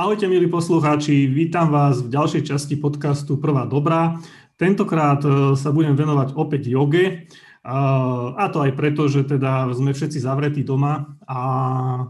Ahojte milí poslucháči, vítam vás v ďalšej časti podcastu Prvá dobrá. Tentokrát e, sa budem venovať opäť joge a to aj preto, že teda sme všetci zavretí doma a e,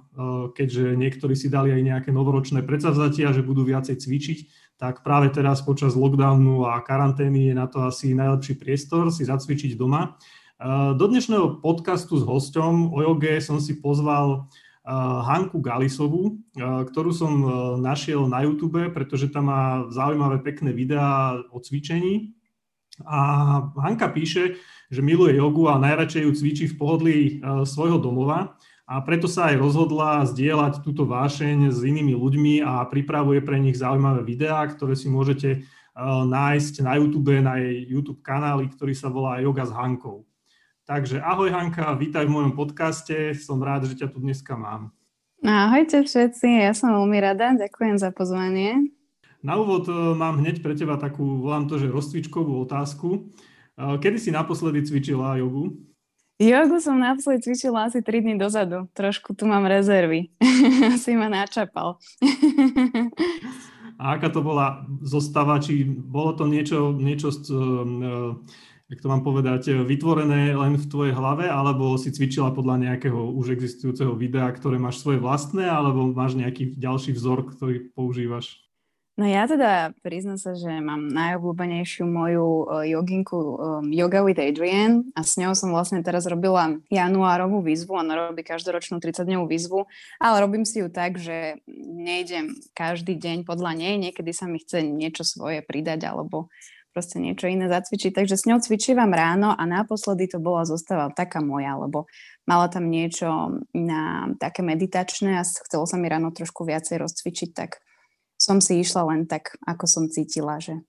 keďže niektorí si dali aj nejaké novoročné predsavzatia, že budú viacej cvičiť, tak práve teraz počas lockdownu a karantény je na to asi najlepší priestor si zacvičiť doma. E, do dnešného podcastu s hosťom o joge som si pozval Hanku Galisovú, ktorú som našiel na YouTube, pretože tam má zaujímavé pekné videá o cvičení. A Hanka píše, že miluje jogu a najradšej ju cvičí v pohodlí svojho domova a preto sa aj rozhodla zdieľať túto vášeň s inými ľuďmi a pripravuje pre nich zaujímavé videá, ktoré si môžete nájsť na YouTube, na jej YouTube kanáli, ktorý sa volá Yoga s Hankou. Takže ahoj Hanka, vítaj v mojom podcaste, som rád, že ťa tu dneska mám. Ahojte všetci, ja som veľmi rada, ďakujem za pozvanie. Na úvod e, mám hneď pre teba takú, volám to, že rozcvičkovú otázku. E, kedy si naposledy cvičila jogu? Jogu som naposledy cvičila asi 3 dní dozadu. Trošku tu mám rezervy. si ma načapal. A aká to bola zostava? Či bolo to niečo, niečo z, uh, jak to mám povedať, vytvorené len v tvojej hlave, alebo si cvičila podľa nejakého už existujúceho videa, ktoré máš svoje vlastné, alebo máš nejaký ďalší vzor, ktorý používaš? No ja teda priznám sa, že mám najobľúbenejšiu moju uh, joginku um, Yoga with Adrian a s ňou som vlastne teraz robila januárovú výzvu, ona robí každoročnú 30-dňovú výzvu, ale robím si ju tak, že nejdem každý deň podľa nej, niekedy sa mi chce niečo svoje pridať alebo proste niečo iné zacvičiť. Takže s ňou cvičívam ráno a naposledy to bola zostava taká moja, lebo mala tam niečo na také meditačné a chcelo sa mi ráno trošku viacej rozcvičiť, tak som si išla len tak, ako som cítila, že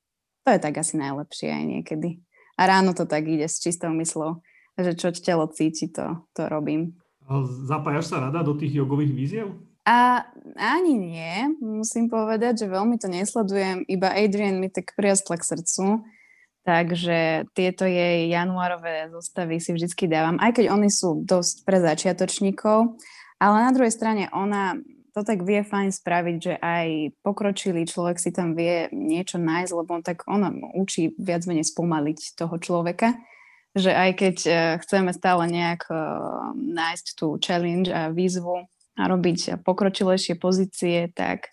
to je tak asi najlepšie aj niekedy. A ráno to tak ide s čistou myslou, že čo telo cíti, to, to robím. Zapájaš sa rada do tých jogových víziev? A ani nie, musím povedať, že veľmi to nesledujem, iba Adrian mi tak priastla k srdcu, takže tieto jej januárové zostavy si vždycky dávam, aj keď oni sú dosť pre začiatočníkov, ale na druhej strane ona to tak vie fajn spraviť, že aj pokročilý človek si tam vie niečo nájsť, lebo on tak ona učí viac menej spomaliť toho človeka, že aj keď eh, chceme stále nejak eh, nájsť tú challenge a výzvu, a robiť pokročilejšie pozície, tak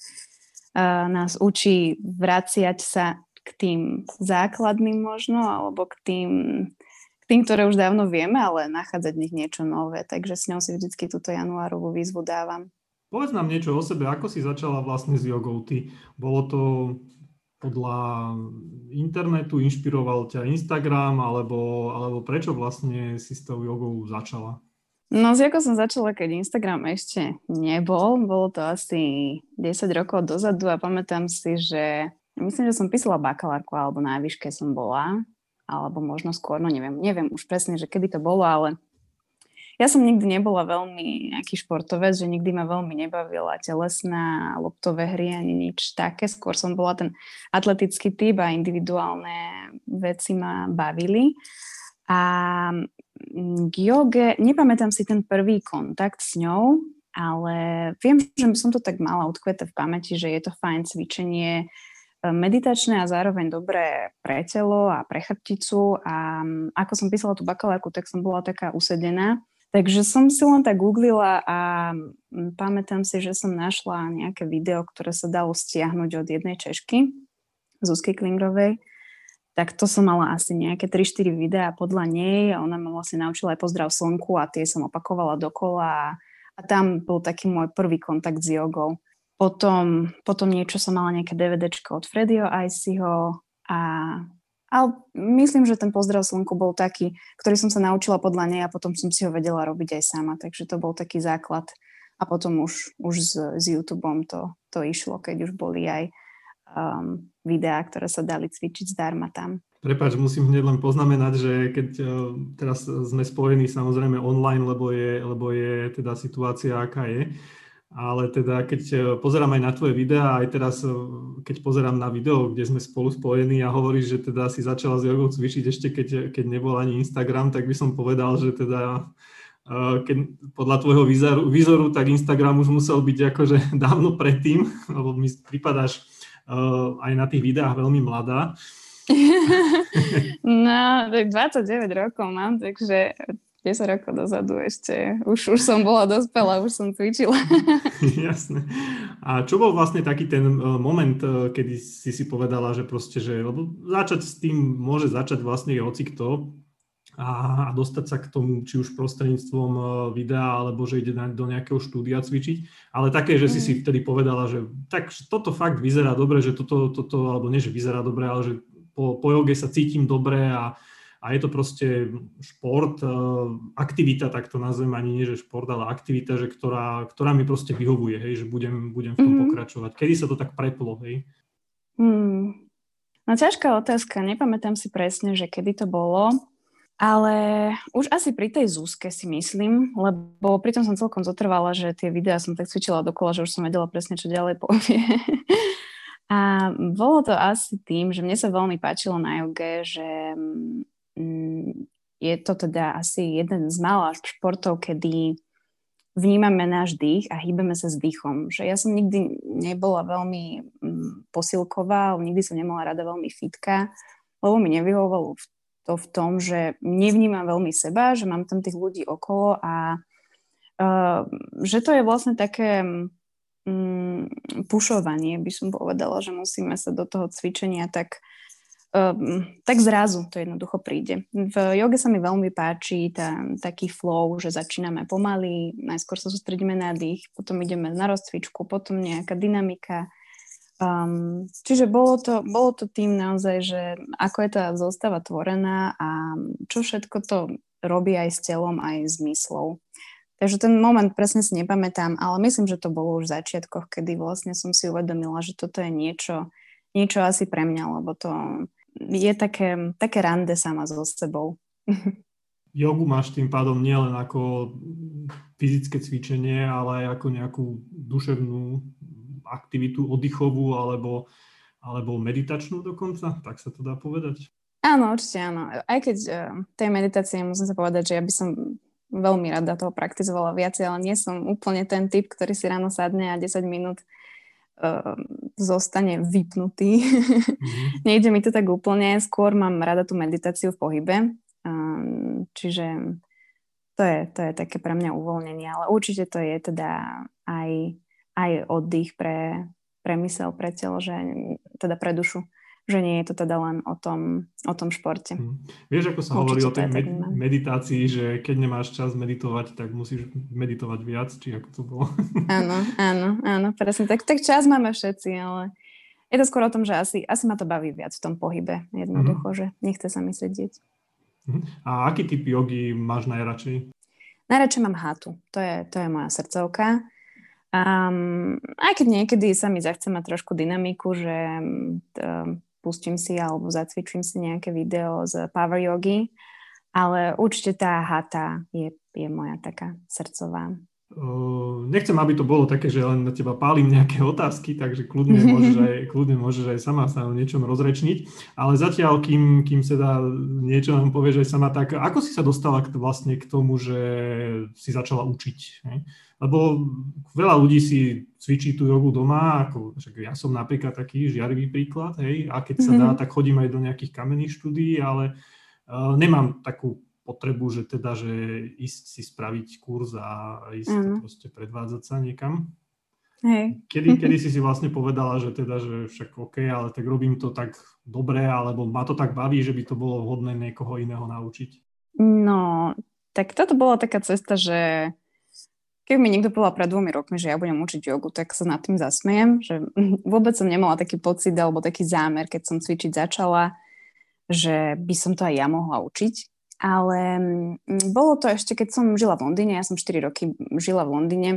uh, nás učí vraciať sa k tým základným možno, alebo k tým, k tým, ktoré už dávno vieme, ale nachádzať v nich niečo nové. Takže s ňou si vždycky túto januárovú výzvu dávam. Povedz nám niečo o sebe, ako si začala vlastne s jogou ty? Bolo to podľa internetu, inšpiroval ťa Instagram, alebo, alebo prečo vlastne si s tou jogou začala? No z ako som začala, keď Instagram ešte nebol, bolo to asi 10 rokov dozadu a pamätám si, že myslím, že som písala bakalárku alebo na výške som bola, alebo možno skôr, no neviem, neviem už presne, že kedy to bolo, ale ja som nikdy nebola veľmi nejaký športovec, že nikdy ma veľmi nebavila telesná, loptové hry ani nič také. Skôr som bola ten atletický typ a individuálne veci ma bavili. A k joge, nepamätám si ten prvý kontakt s ňou, ale viem, že som to tak mala odkvete v pamäti, že je to fajn cvičenie, e, meditačné a zároveň dobré pre telo a pre chrbticu. A ako som písala tú bakalárku, tak som bola taká usedená. Takže som si len tak googlila a pamätám si, že som našla nejaké video, ktoré sa dalo stiahnuť od jednej Češky, Zuzky Klingrovej tak to som mala asi nejaké 3-4 videá podľa nej a ona ma vlastne naučila aj pozdrav slnku a tie som opakovala dokola a, a tam bol taký môj prvý kontakt s jogou. Potom, potom niečo som mala nejaké DVDčko od Fredio Icyho a ale myslím, že ten pozdrav slnku bol taký, ktorý som sa naučila podľa nej a potom som si ho vedela robiť aj sama, takže to bol taký základ. A potom už, už s, s YouTubeom to, to išlo, keď už boli aj um, videá, ktoré sa dali cvičiť zdarma tam. Prepač, musím hneď len poznamenať, že keď uh, teraz sme spojení samozrejme online, lebo je, lebo je teda situácia, aká je, ale teda keď uh, pozerám aj na tvoje videá, aj teraz uh, keď pozerám na video, kde sme spolu spojení a hovoríš, že teda si začala s jogou cvičiť ešte keď, keď nebol ani Instagram, tak by som povedal, že teda keď podľa tvojho výzoru, výzoru, tak Instagram už musel byť akože dávno predtým, lebo mi pripadáš aj na tých videách veľmi mladá. No, 29 rokov mám, takže 10 rokov dozadu ešte, už, už som bola dospelá, už som cvičila. Jasné. A čo bol vlastne taký ten moment, kedy si si povedala, že proste, že lebo začať s tým môže začať vlastne hoci kto, a, dostať sa k tomu, či už prostredníctvom e, videa, alebo že ide do nejakého štúdia cvičiť. Ale také, že si si mm. vtedy povedala, že tak toto fakt vyzerá dobre, že toto, toto alebo nie, že vyzerá dobre, ale že po, po joge sa cítim dobre a, a je to proste šport, e, aktivita, tak to nazvem ani nie, že šport, ale aktivita, že ktorá, ktorá mi proste vyhovuje, hej, že budem, budem v tom mm-hmm. pokračovať. Kedy sa to tak preplo, hej? Mm. No ťažká otázka, nepamätám si presne, že kedy to bolo. Ale už asi pri tej Zúske si myslím, lebo pritom som celkom zotrvala, že tie videá som tak cvičila dokola, že už som vedela presne, čo ďalej povie. A bolo to asi tým, že mne sa veľmi páčilo na joge, že mm, je to teda asi jeden z mála športov, kedy vnímame náš dých a hýbeme sa s dýchom. Že ja som nikdy nebola veľmi mm, posilková, nikdy som nemala rada veľmi fitka, lebo mi nevyhovovalo v to v tom, že nevnímam veľmi seba, že mám tam tých ľudí okolo a uh, že to je vlastne také um, pušovanie, by som povedala, že musíme sa do toho cvičenia tak um, tak zrazu to jednoducho príde. V joge sa mi veľmi páči tá, taký flow, že začíname pomaly, najskôr sa sústredíme na dých, potom ideme na rozcvičku, potom nejaká dynamika, Um, čiže bolo to, bolo to tým naozaj, že ako je tá zostava tvorená a čo všetko to robí aj s telom, aj s myslou. Takže ten moment presne si nepamätám, ale myslím, že to bolo už v začiatkoch, kedy vlastne som si uvedomila, že toto je niečo, niečo asi pre mňa, lebo to je také, také rande sama so sebou. Jogu máš tým pádom nielen ako fyzické cvičenie, ale aj ako nejakú duševnú aktivitu oddychovú alebo, alebo meditačnú dokonca, tak sa to dá povedať? Áno, určite áno. Aj keď uh, tej meditácie musím sa povedať, že ja by som veľmi rada toho praktizovala viacej, ale nie som úplne ten typ, ktorý si ráno sadne a 10 minút uh, zostane vypnutý. Mm-hmm. Nejde mi to tak úplne, skôr mám rada tú meditáciu v pohybe, um, čiže to je, to je také pre mňa uvoľnenie, ale určite to je teda aj aj oddych pre, pre mysel, pre telo, že, teda pre dušu že nie je to teda len o tom, o tom športe. Hmm. Vieš, ako sa Určite hovorí o tej med- meditácii, že keď nemáš čas meditovať, tak musíš meditovať viac, či ako to bolo? Áno, áno, áno, presne. Tak, tak čas máme všetci, ale je to skôr o tom, že asi, asi ma to baví viac v tom pohybe, jednoducho, hmm. že nechce sa mi sedieť. Hmm. A aký typ jogy máš najradšej? Najradšej mám hátu. To je, to je moja srdcovka. Um, aj keď niekedy sa mi zachce mať trošku dynamiku, že um, pustím si alebo zacvičím si nejaké video z power yogi, ale určite tá hata je, je moja taká srdcová. Uh, nechcem, aby to bolo také, že len na teba pálim nejaké otázky, takže kľudne môžeš aj, kľudne môžeš aj sama sa o niečom rozrečniť, ale zatiaľ, kým, kým sa dá niečo nám povieš aj sama, tak ako si sa dostala k, vlastne k tomu, že si začala učiť? Hej? Lebo veľa ľudí si cvičí tú jogu doma, ako však ja som napríklad taký žiarivý príklad, hej, a keď sa dá, mm-hmm. tak chodím aj do nejakých kamenných štúdií, ale uh, nemám takú potrebu, že teda, že ísť si spraviť kurz a ísť mm. proste predvádzať sa niekam. Hej. Kedy, kedy si si vlastne povedala, že teda, že však OK, ale tak robím to tak dobre, alebo ma to tak baví, že by to bolo vhodné niekoho iného naučiť? No, tak toto bola taká cesta, že Keby mi niekto povedal pred dvomi rokmi, že ja budem učiť jogu, tak sa nad tým zasmejem, že vôbec som nemala taký pocit alebo taký zámer, keď som cvičiť začala, že by som to aj ja mohla učiť. Ale mm, bolo to ešte, keď som žila v Londýne, ja som 4 roky žila v Londýne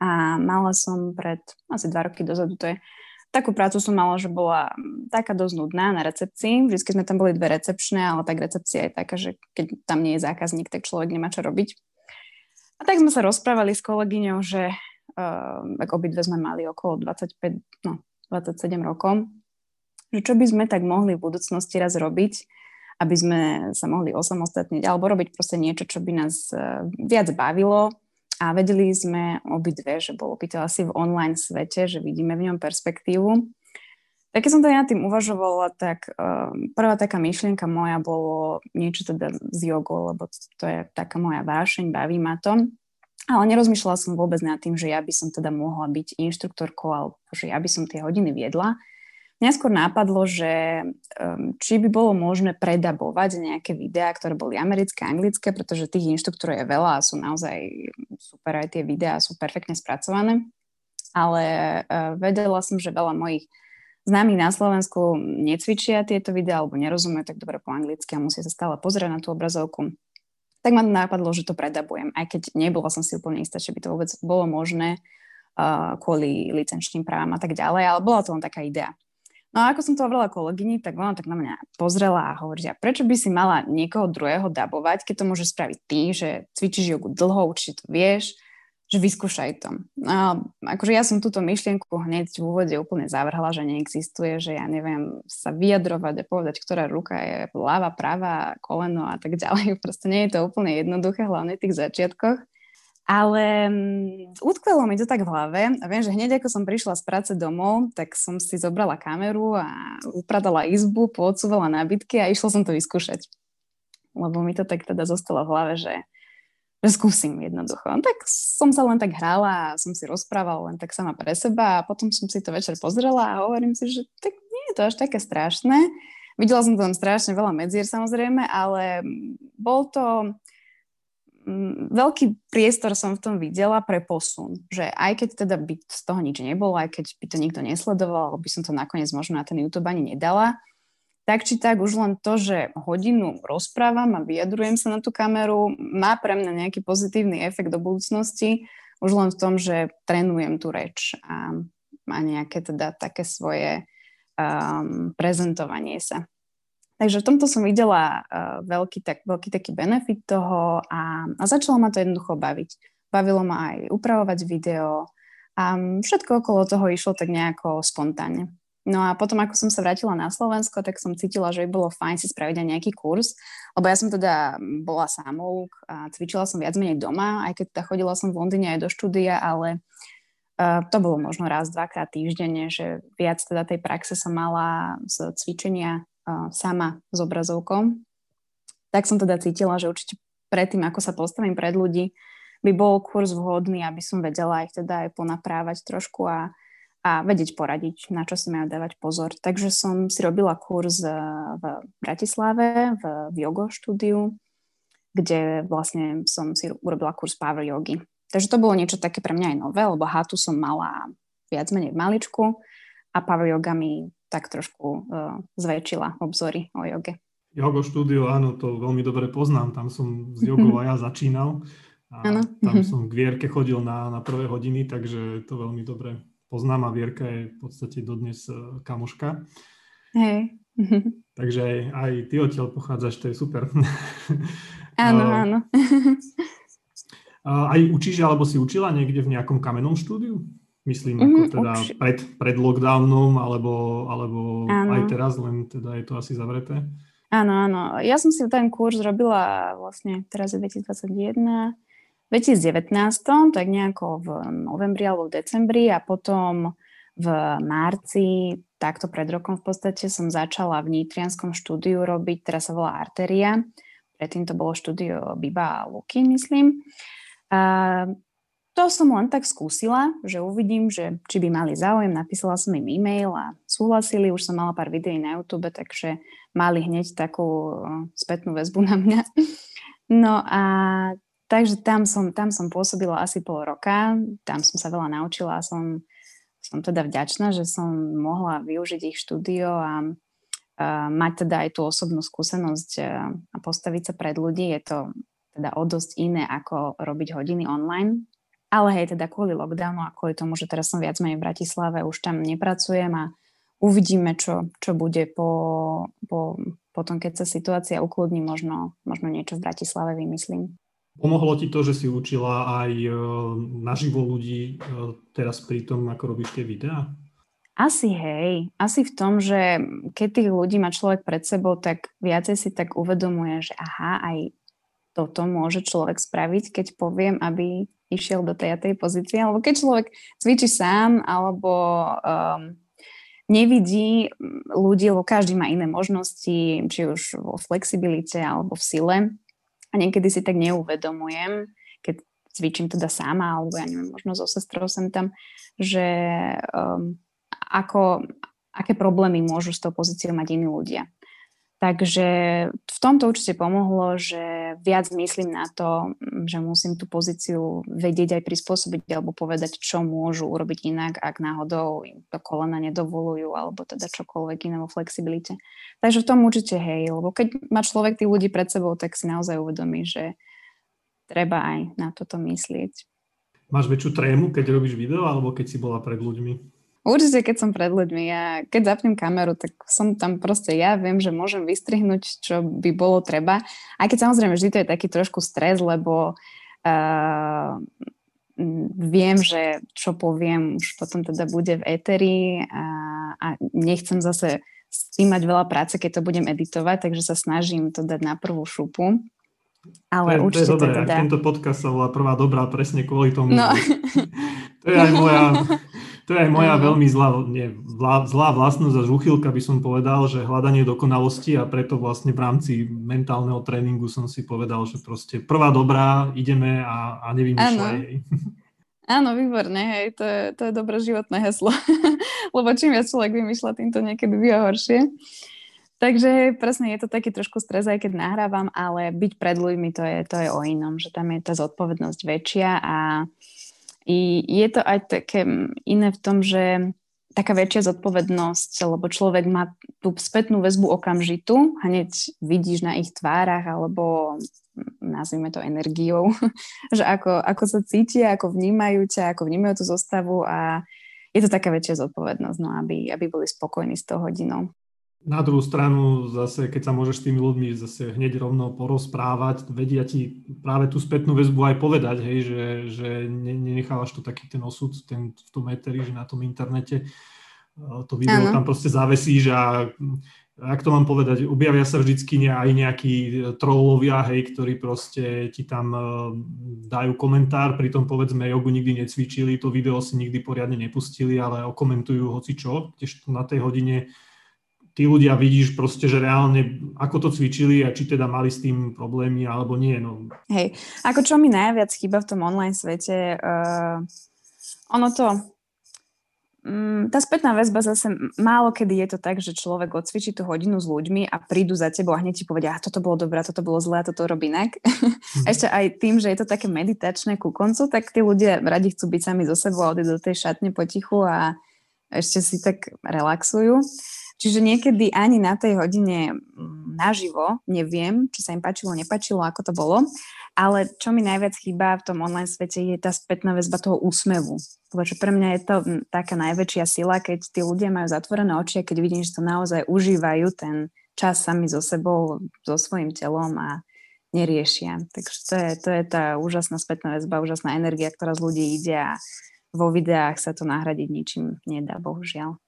a mala som pred asi 2 roky dozadu, to je takú prácu som mala, že bola taká dosť nudná na recepcii. Vždy sme tam boli dve recepčné, ale tak recepcia je taká, že keď tam nie je zákazník, tak človek nemá čo robiť. A tak sme sa rozprávali s kolegyňou, že uh, ak obidve sme mali okolo 25, no 27 rokov, že čo by sme tak mohli v budúcnosti raz robiť, aby sme sa mohli osamostatniť alebo robiť proste niečo, čo by nás uh, viac bavilo a vedeli sme obidve, že bolo by to asi v online svete, že vidíme v ňom perspektívu. Tak keď som to ja tým uvažovala, tak um, prvá taká myšlienka moja bolo niečo teda z jogou, lebo to je taká moja vášeň, baví ma to. Ale nerozmýšľala som vôbec nad tým, že ja by som teda mohla byť inštruktorkou alebo že ja by som tie hodiny viedla. Mňa skôr nápadlo, že um, či by bolo možné predabovať nejaké videá, ktoré boli americké, anglické, pretože tých inštruktorov je veľa a sú naozaj super, aj tie videá sú perfektne spracované. Ale uh, vedela som, že veľa mojich známych na Slovensku necvičia tieto videá alebo nerozumejú tak dobre po anglicky a musia sa stále pozrieť na tú obrazovku. Tak ma napadlo, že to predabujem, aj keď nebola som si úplne istá, či by to vôbec bolo možné uh, kvôli licenčným právam a tak ďalej, ale bola to len taká idea. No a ako som to hovorila kolegyni, tak ona tak na mňa pozrela a hovorí, že prečo by si mala niekoho druhého dabovať, keď to môže spraviť ty, že cvičíš jogu dlho, určite to vieš, že vyskúšaj to. A akože ja som túto myšlienku hneď v úvode úplne zavrhala, že neexistuje, že ja neviem sa vyjadrovať a povedať, ktorá ruka je ľava, práva, koleno a tak ďalej. Proste nie je to úplne jednoduché, hlavne v tých začiatkoch. Ale um, utkvelo mi to tak v hlave a viem, že hneď ako som prišla z práce domov, tak som si zobrala kameru a upradala izbu, poodsúvala nábytky a išla som to vyskúšať. Lebo mi to tak teda zostalo v hlave, že, že skúsim jednoducho. No, tak som sa len tak hrala som si rozprávala len tak sama pre seba a potom som si to večer pozrela a hovorím si, že tak nie je to až také strašné. Videla som tam strašne veľa medzier samozrejme, ale bol to veľký priestor som v tom videla pre posun, že aj keď teda by z toho nič nebolo, aj keď by to nikto nesledoval, alebo by som to nakoniec možno na ten YouTube ani nedala, tak či tak už len to, že hodinu rozprávam a vyjadrujem sa na tú kameru, má pre mňa nejaký pozitívny efekt do budúcnosti, už len v tom, že trénujem tú reč a, a nejaké teda také svoje um, prezentovanie sa. Takže v tomto som videla uh, veľký, tak, veľký taký benefit toho a, a začalo ma to jednoducho baviť. Bavilo ma aj upravovať video a všetko okolo toho išlo tak nejako spontánne. No a potom, ako som sa vrátila na Slovensko, tak som cítila, že by bolo fajn si spraviť aj nejaký kurz, lebo ja som teda bola samouk a cvičila som viac menej doma, aj keď teda chodila som v Londýne aj do štúdia, ale uh, to bolo možno raz, dvakrát týždenne, že viac teda tej praxe som mala z cvičenia sama s obrazovkou, tak som teda cítila, že určite predtým, ako sa postavím pred ľudí, by bol kurz vhodný, aby som vedela ich teda aj ponaprávať trošku a, a vedieť poradiť, na čo si majú dávať pozor. Takže som si robila kurz e, v Bratislave, v, v yoga štúdiu, kde vlastne som si urobila kurz power yogi. Takže to bolo niečo také pre mňa aj nové, lebo hatu som mala viac menej v maličku a power yoga mi tak trošku uh, zväčšila obzory o joge. Jogo štúdio, áno, to veľmi dobre poznám. Tam som s jogou aj ja začínal. A ano. tam som k Vierke chodil na, na prvé hodiny, takže to veľmi dobre poznám a Vierka je v podstate dodnes uh, kamoška. Hej. takže aj, aj ty odtiaľ pochádzaš, to je super. Áno, uh, áno. aj učíš, alebo si učila niekde v nejakom kamennom štúdiu? Myslím, ako mm, teda uč... pred, pred lockdownom, alebo, alebo aj teraz, len teda je to asi zavreté. Áno, áno. Ja som si ten kurz robila vlastne, teraz je 2021, 2019, tak nejako v novembri alebo v decembri a potom v marci, takto pred rokom v podstate som začala v Nitrianskom štúdiu robiť, teraz sa volá Arteria, predtým to bolo štúdio Biba a Luky, myslím. A to som len tak skúsila, že uvidím, že či by mali záujem. Napísala som im e-mail a súhlasili. Už som mala pár videí na YouTube, takže mali hneď takú spätnú väzbu na mňa. No a takže tam som, tam som pôsobila asi pol roka. Tam som sa veľa naučila a som, som teda vďačná, že som mohla využiť ich štúdio a, a mať teda aj tú osobnú skúsenosť a postaviť sa pred ľudí. Je to teda o dosť iné, ako robiť hodiny online ale hej, teda kvôli lockdownu a kvôli tomu, že teraz som viac menej v Bratislave, už tam nepracujem a uvidíme, čo, čo bude po, po, potom, keď sa situácia ukludní, možno, možno niečo v Bratislave vymyslím. Pomohlo ti to, že si učila aj e, naživo ľudí e, teraz pri tom, ako robíš tie videá? Asi hej, asi v tom, že keď tých ľudí má človek pred sebou, tak viacej si tak uvedomuje, že aha, aj toto môže človek spraviť, keď poviem, aby išiel do tej a tej pozície. Alebo keď človek cvičí sám, alebo um, nevidí ľudí, lebo každý má iné možnosti, či už vo flexibilite alebo v sile. Niekedy si tak neuvedomujem, keď cvičím teda sama, alebo ja neviem, možno so sestrou sem tam, že um, ako, aké problémy môžu s tou pozíciou mať iní ľudia. Takže v tomto určite pomohlo, že viac myslím na to, že musím tú pozíciu vedieť aj prispôsobiť alebo povedať, čo môžu urobiť inak, ak náhodou im to kolena nedovolujú alebo teda čokoľvek iné vo flexibilite. Takže v tom určite hej, lebo keď má človek tých ľudí pred sebou, tak si naozaj uvedomí, že treba aj na toto myslieť. Máš väčšiu trému, keď robíš video alebo keď si bola pred ľuďmi? Určite, keď som pred ľuďmi. Ja, keď zapnem kameru, tak som tam proste ja, viem, že môžem vystrihnúť, čo by bolo treba. Aj keď samozrejme vždy to je taký trošku stres, lebo uh, viem, že čo poviem už potom teda bude v eteri a, a nechcem zase s tým mať veľa práce, keď to budem editovať, takže sa snažím to dať na prvú šupu. Ale to je, určite to je dobré, teda... tento podcast sa volá Prvá dobrá presne kvôli tomu. No. to je aj moja to je aj moja uh-huh. veľmi zlá, nie, zlá, zlá vlastnosť a žuchylka by som povedal, že hľadanie dokonalosti a preto vlastne v rámci mentálneho tréningu som si povedal, že proste prvá dobrá, ideme a, a nevymýšľaj. Áno, výborne, hej, to je, to je dobré životné heslo, lebo čím viac človek vymýšľa, tým to niekedy býva horšie. Takže presne je to taký trošku stres, aj keď nahrávam, ale byť pred ľuďmi, to je, to je o inom, že tam je tá zodpovednosť väčšia a i je to aj také iné v tom, že taká väčšia zodpovednosť, lebo človek má tú spätnú väzbu okamžitú, hneď vidíš na ich tvárach, alebo nazvime to energiou, že ako, ako sa cítia, ako vnímajú ťa, ako vnímajú tú zostavu a je to taká väčšia zodpovednosť, no, aby, aby boli spokojní s tou hodinou. Na druhú stranu zase, keď sa môžeš s tými ľuďmi zase hneď rovno porozprávať, vedia ti práve tú spätnú väzbu aj povedať, hej, že, že nenechávaš to taký ten osud ten, v tom eteri, že na tom internete. E, to video ano. tam proste zavesíš a ak to mám povedať, objavia sa vždycky aj nejakí trollovia, hej, ktorí proste ti tam e, dajú komentár, pritom povedzme jogu nikdy necvičili, to video si nikdy poriadne nepustili, ale okomentujú hoci čo, tiež na tej hodine tí ľudia vidíš proste, že reálne ako to cvičili a či teda mali s tým problémy alebo nie. No. Hej, ako čo mi najviac chýba v tom online svete, uh, ono to, um, tá spätná väzba zase málo kedy je to tak, že človek odcvičí tú hodinu s ľuďmi a prídu za tebou a hneď ti povedia, a toto bolo dobré, toto bolo zlé, toto robí inak. Mm. Ešte aj tým, že je to také meditačné ku koncu, tak tí ľudia radi chcú byť sami so sebou a odísť do tej šatne potichu a ešte si tak relaxujú. Čiže niekedy ani na tej hodine mm, naživo neviem, či sa im páčilo, nepačilo, ako to bolo, ale čo mi najviac chýba v tom online svete je tá spätná väzba toho úsmevu. Lebo pre mňa je to mm, taká najväčšia sila, keď tí ľudia majú zatvorené oči a keď vidím, že to naozaj užívajú ten čas sami so sebou, so svojím telom a neriešia. Takže to je, to je tá úžasná spätná väzba, úžasná energia, ktorá z ľudí ide a vo videách sa to nahradiť ničím nedá, bohužiaľ.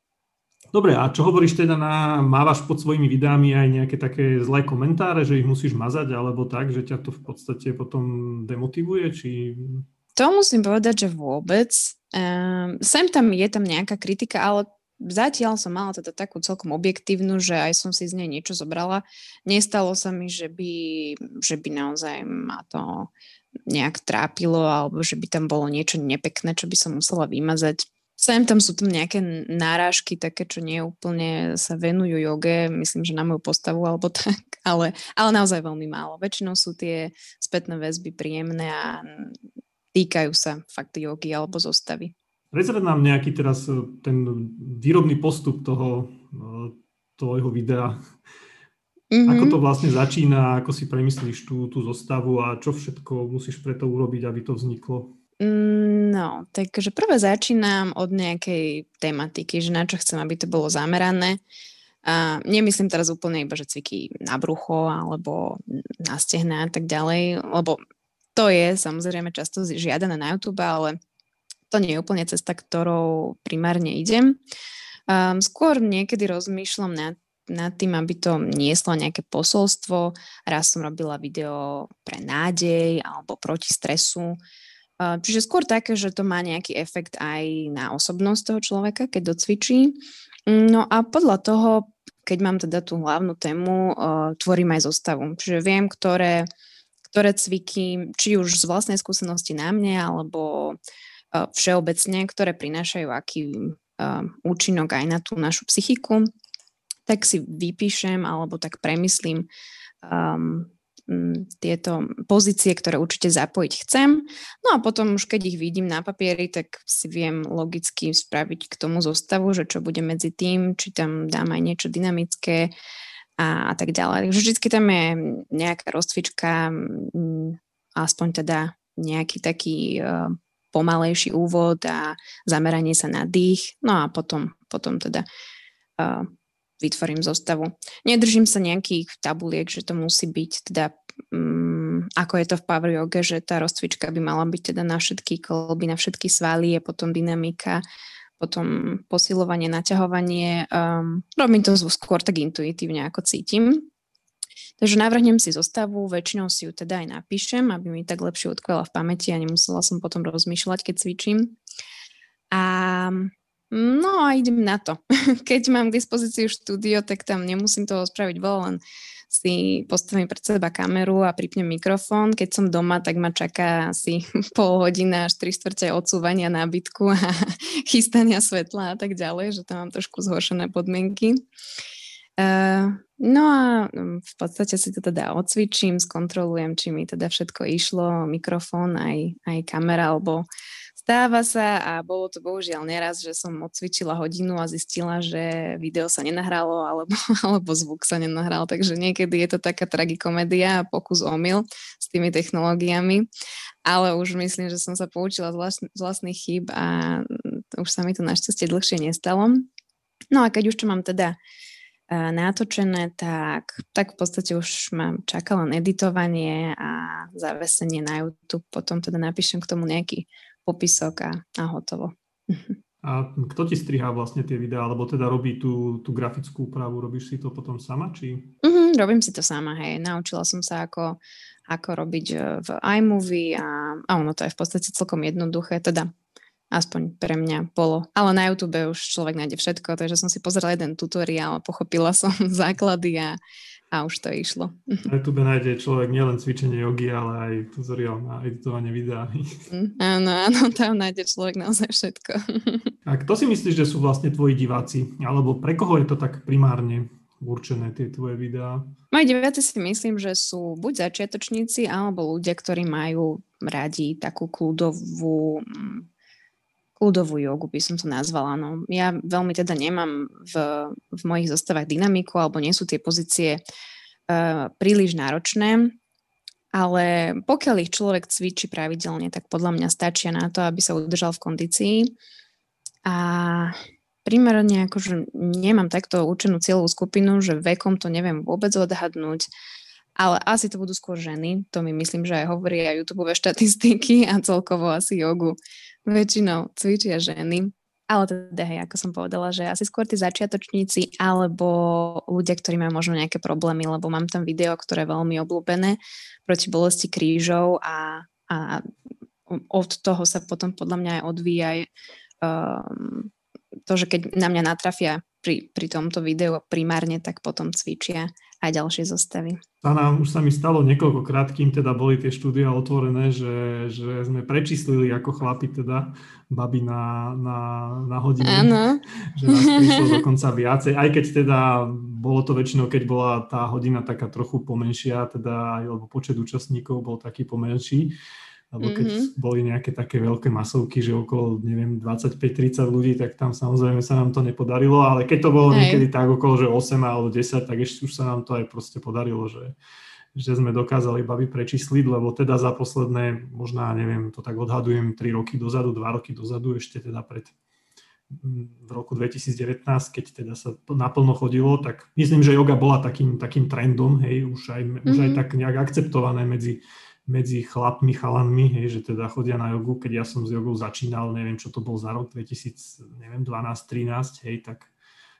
Dobre, a čo hovoríš teda na, mávaš pod svojimi videami aj nejaké také zlé komentáre, že ich musíš mazať, alebo tak, že ťa to v podstate potom demotivuje, či... To musím povedať, že vôbec. Um, sem tam je tam nejaká kritika, ale zatiaľ som mala teda takú celkom objektívnu, že aj som si z nej niečo zobrala. Nestalo sa mi, že by, že by naozaj ma to nejak trápilo, alebo že by tam bolo niečo nepekné, čo by som musela vymazať Sem tam sú tam nejaké náražky, také, čo nie úplne sa venujú joge, myslím, že na moju postavu alebo tak, ale, ale naozaj veľmi málo. Väčšinou sú tie spätné väzby príjemné a týkajú sa fakt jogy alebo zostavy. Prezrad nám nejaký teraz e, ten výrobný postup toho e, tvojho videa. Mm-hmm. Ako to vlastne začína, ako si premyslíš tú, tú zostavu a čo všetko musíš preto urobiť, aby to vzniklo? Mm, no, takže prvé začínam od nejakej tematiky, že na čo chcem, aby to bolo zamerané. A nemyslím teraz úplne iba, že cviky na brucho alebo na stehna a tak ďalej, lebo to je samozrejme často žiadané na YouTube, ale to nie je úplne cesta, ktorou primárne idem. Um, skôr niekedy rozmýšľam nad, nad tým, aby to nieslo nejaké posolstvo. Raz som robila video pre nádej alebo proti stresu. Čiže skôr také, že to má nejaký efekt aj na osobnosť toho človeka, keď docvičí. No a podľa toho, keď mám teda tú hlavnú tému, uh, tvorím aj zostavu. Čiže viem, ktoré, ktoré cviky, či už z vlastnej skúsenosti na mne, alebo uh, všeobecne, ktoré prinášajú aký Um, účinok aj na tú našu psychiku, tak si vypíšem alebo tak premyslím um, tieto pozície, ktoré určite zapojiť chcem. No a potom už keď ich vidím na papieri, tak si viem logicky spraviť k tomu zostavu, že čo bude medzi tým, či tam dám aj niečo dynamické a, a tak ďalej. Takže vždy tam je nejaká rozcvička, aspoň teda nejaký taký uh, pomalejší úvod a zameranie sa na dých, no a potom, potom teda uh, vytvorím zostavu. Nedržím sa nejakých tabuliek, že to musí byť teda um, ako je to v power yoga, že tá rozcvička by mala byť teda na všetky kolby, na všetky svaly, je potom dynamika, potom posilovanie, naťahovanie. Um, robím to skôr tak intuitívne, ako cítim. Takže navrhnem si zostavu, väčšinou si ju teda aj napíšem, aby mi tak lepšie odkvela v pamäti a nemusela som potom rozmýšľať, keď cvičím. A no a idem na to. Keď mám k dispozícii štúdio, tak tam nemusím toho spraviť veľa, len si postavím pred seba kameru a pripnem mikrofón. Keď som doma, tak ma čaká asi pol hodina až 3 štvrte odsúvania nábytku a chystania svetla a tak ďalej, že tam mám trošku zhoršené podmienky. Uh, no a mm, v podstate si to teda odcvičím, skontrolujem, či mi teda všetko išlo, mikrofón, aj, aj kamera, alebo stáva sa a bolo to bohužiaľ neraz, že som odcvičila hodinu a zistila, že video sa nenahralo alebo, alebo zvuk sa nenahral, takže niekedy je to taká tragikomédia a pokus omyl s tými technológiami, ale už myslím, že som sa poučila z, vlastn- z vlastných chýb a už sa mi to našťastie dlhšie nestalo. No a keď už to mám teda natočené, tak, tak v podstate už mám čaká len editovanie a zavesenie na YouTube. Potom teda napíšem k tomu nejaký popisok a, a hotovo. A kto ti strihá vlastne tie videá, alebo teda robí tú, tú grafickú úpravu? Robíš si to potom sama, či? Mm-hmm, robím si to sama, hej. Naučila som sa, ako, ako robiť e, v iMovie a, a ono to je v podstate celkom jednoduché. Teda Aspoň pre mňa bolo. Ale na YouTube už človek nájde všetko, takže som si pozrela jeden tutoriál a pochopila som základy a, a už to išlo. Na YouTube nájde človek nielen cvičenie jogy, ale aj tutoriál na editovanie videá. Mm, áno, áno, tam nájde človek naozaj všetko. A kto si myslíš, že sú vlastne tvoji diváci? Alebo pre koho je to tak primárne určené, tie tvoje videá? Moji diváci si myslím, že sú buď začiatočníci, alebo ľudia, ktorí majú radi takú kľudovú mm, kľudovú jogu by som to nazvala. No. Ja veľmi teda nemám v, v mojich zostavách dynamiku, alebo nie sú tie pozície uh, príliš náročné, ale pokiaľ ich človek cvičí pravidelne, tak podľa mňa stačia na to, aby sa udržal v kondícii. A primárne akože nemám takto určenú cieľovú skupinu, že vekom to neviem vôbec odhadnúť, ale asi to budú skôr ženy. To mi myslím, že aj hovorí aj YouTube štatistiky a celkovo asi jogu väčšinou cvičia ženy. Ale teda, hej, ako som povedala, že asi skôr tí začiatočníci alebo ľudia, ktorí majú možno nejaké problémy, lebo mám tam video, ktoré je veľmi obľúbené proti bolesti krížov a, a od toho sa potom podľa mňa aj odvíja um, to, že keď na mňa natrafia pri, pri tomto videu primárne, tak potom cvičia aj ďalšie zostavy. Sana, už sa mi stalo niekoľkokrát, kým teda boli tie štúdia otvorené, že, že sme prečíslili ako chlapi teda baby na, na, na hodinu. Áno. Že nás prišlo dokonca viacej, aj keď teda bolo to väčšinou, keď bola tá hodina taká trochu pomenšia, teda, alebo počet účastníkov bol taký pomenší alebo keď mm-hmm. boli nejaké také veľké masovky, že okolo, neviem, 25-30 ľudí, tak tam samozrejme sa nám to nepodarilo, ale keď to bolo Hej. niekedy tak okolo, že 8 alebo 10, tak ešte už sa nám to aj proste podarilo, že, že sme dokázali baby prečísliť, lebo teda za posledné, možná, neviem, to tak odhadujem 3 roky dozadu, 2 roky dozadu, ešte teda pred mm, v roku 2019, keď teda sa naplno chodilo, tak myslím, že yoga bola takým, takým trendom, hej, už aj, mm-hmm. už aj mhm. tak nejak akceptované medzi medzi chlapmi, chalanmi, hej, že teda chodia na jogu. Keď ja som s jogou začínal, neviem, čo to bol za rok, 2012 13 hej, tak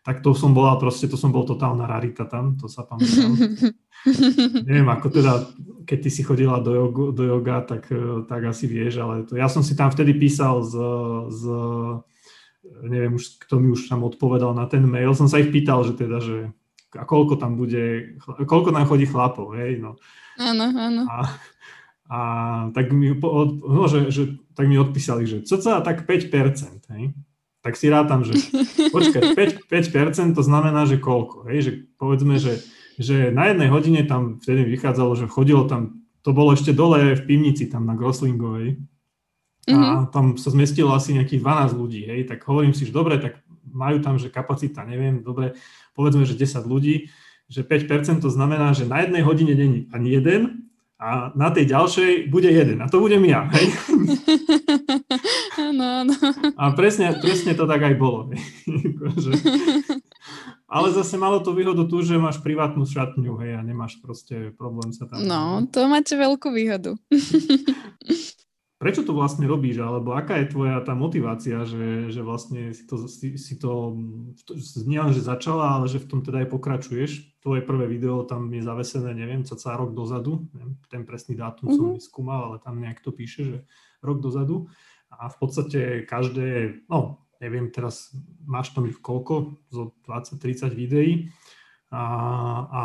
tak to som bola proste, to som bol totálna rarita tam, to sa pamätám. Neviem, ako teda, keď ty si chodila do, jogu, do yoga, tak, e, tak asi vieš, ale to, ja som si tam vtedy písal z, z neviem už, kto mi už tam odpovedal na ten mail, som sa ich pýtal, že teda, že a koľko tam bude, koľko tam chodí chlapov, hej, no. Áno, áno. A, a tak mi, no, že, že, tak mi odpísali, že cca tak 5%, hej. Tak si rátam, že počkaj, 5, 5% to znamená, že koľko, hej, že povedzme, že, že na jednej hodine tam vtedy vychádzalo, že chodilo tam, to bolo ešte dole v pivnici tam na Groslingovej. A mm-hmm. tam sa zmestilo asi nejakých 12 ľudí, hej, tak hovorím si, že dobre, tak majú tam, že kapacita, neviem, dobre, povedzme, že 10 ľudí, že 5% to znamená, že na jednej hodine není ani jeden a na tej ďalšej bude jeden a to budem ja, hej. Áno, áno. A presne, presne to tak aj bolo. Ale zase malo to výhodu tu, že máš privátnu šatňu, hej, a nemáš proste problém sa tam... No, to máte veľkú výhodu. Prečo to vlastne robíš, alebo aká je tvoja tá motivácia, že, že vlastne si to, si, si to, nielen, že začala, ale že v tom teda aj pokračuješ. Tvoje prvé video tam je zavesené, neviem, cca rok dozadu, neviem, ten presný dátum mm-hmm. som neskúmal, ale tam nejak to píše, že rok dozadu. A v podstate každé, no neviem teraz, máš tam koľko, zo 20-30 videí a, a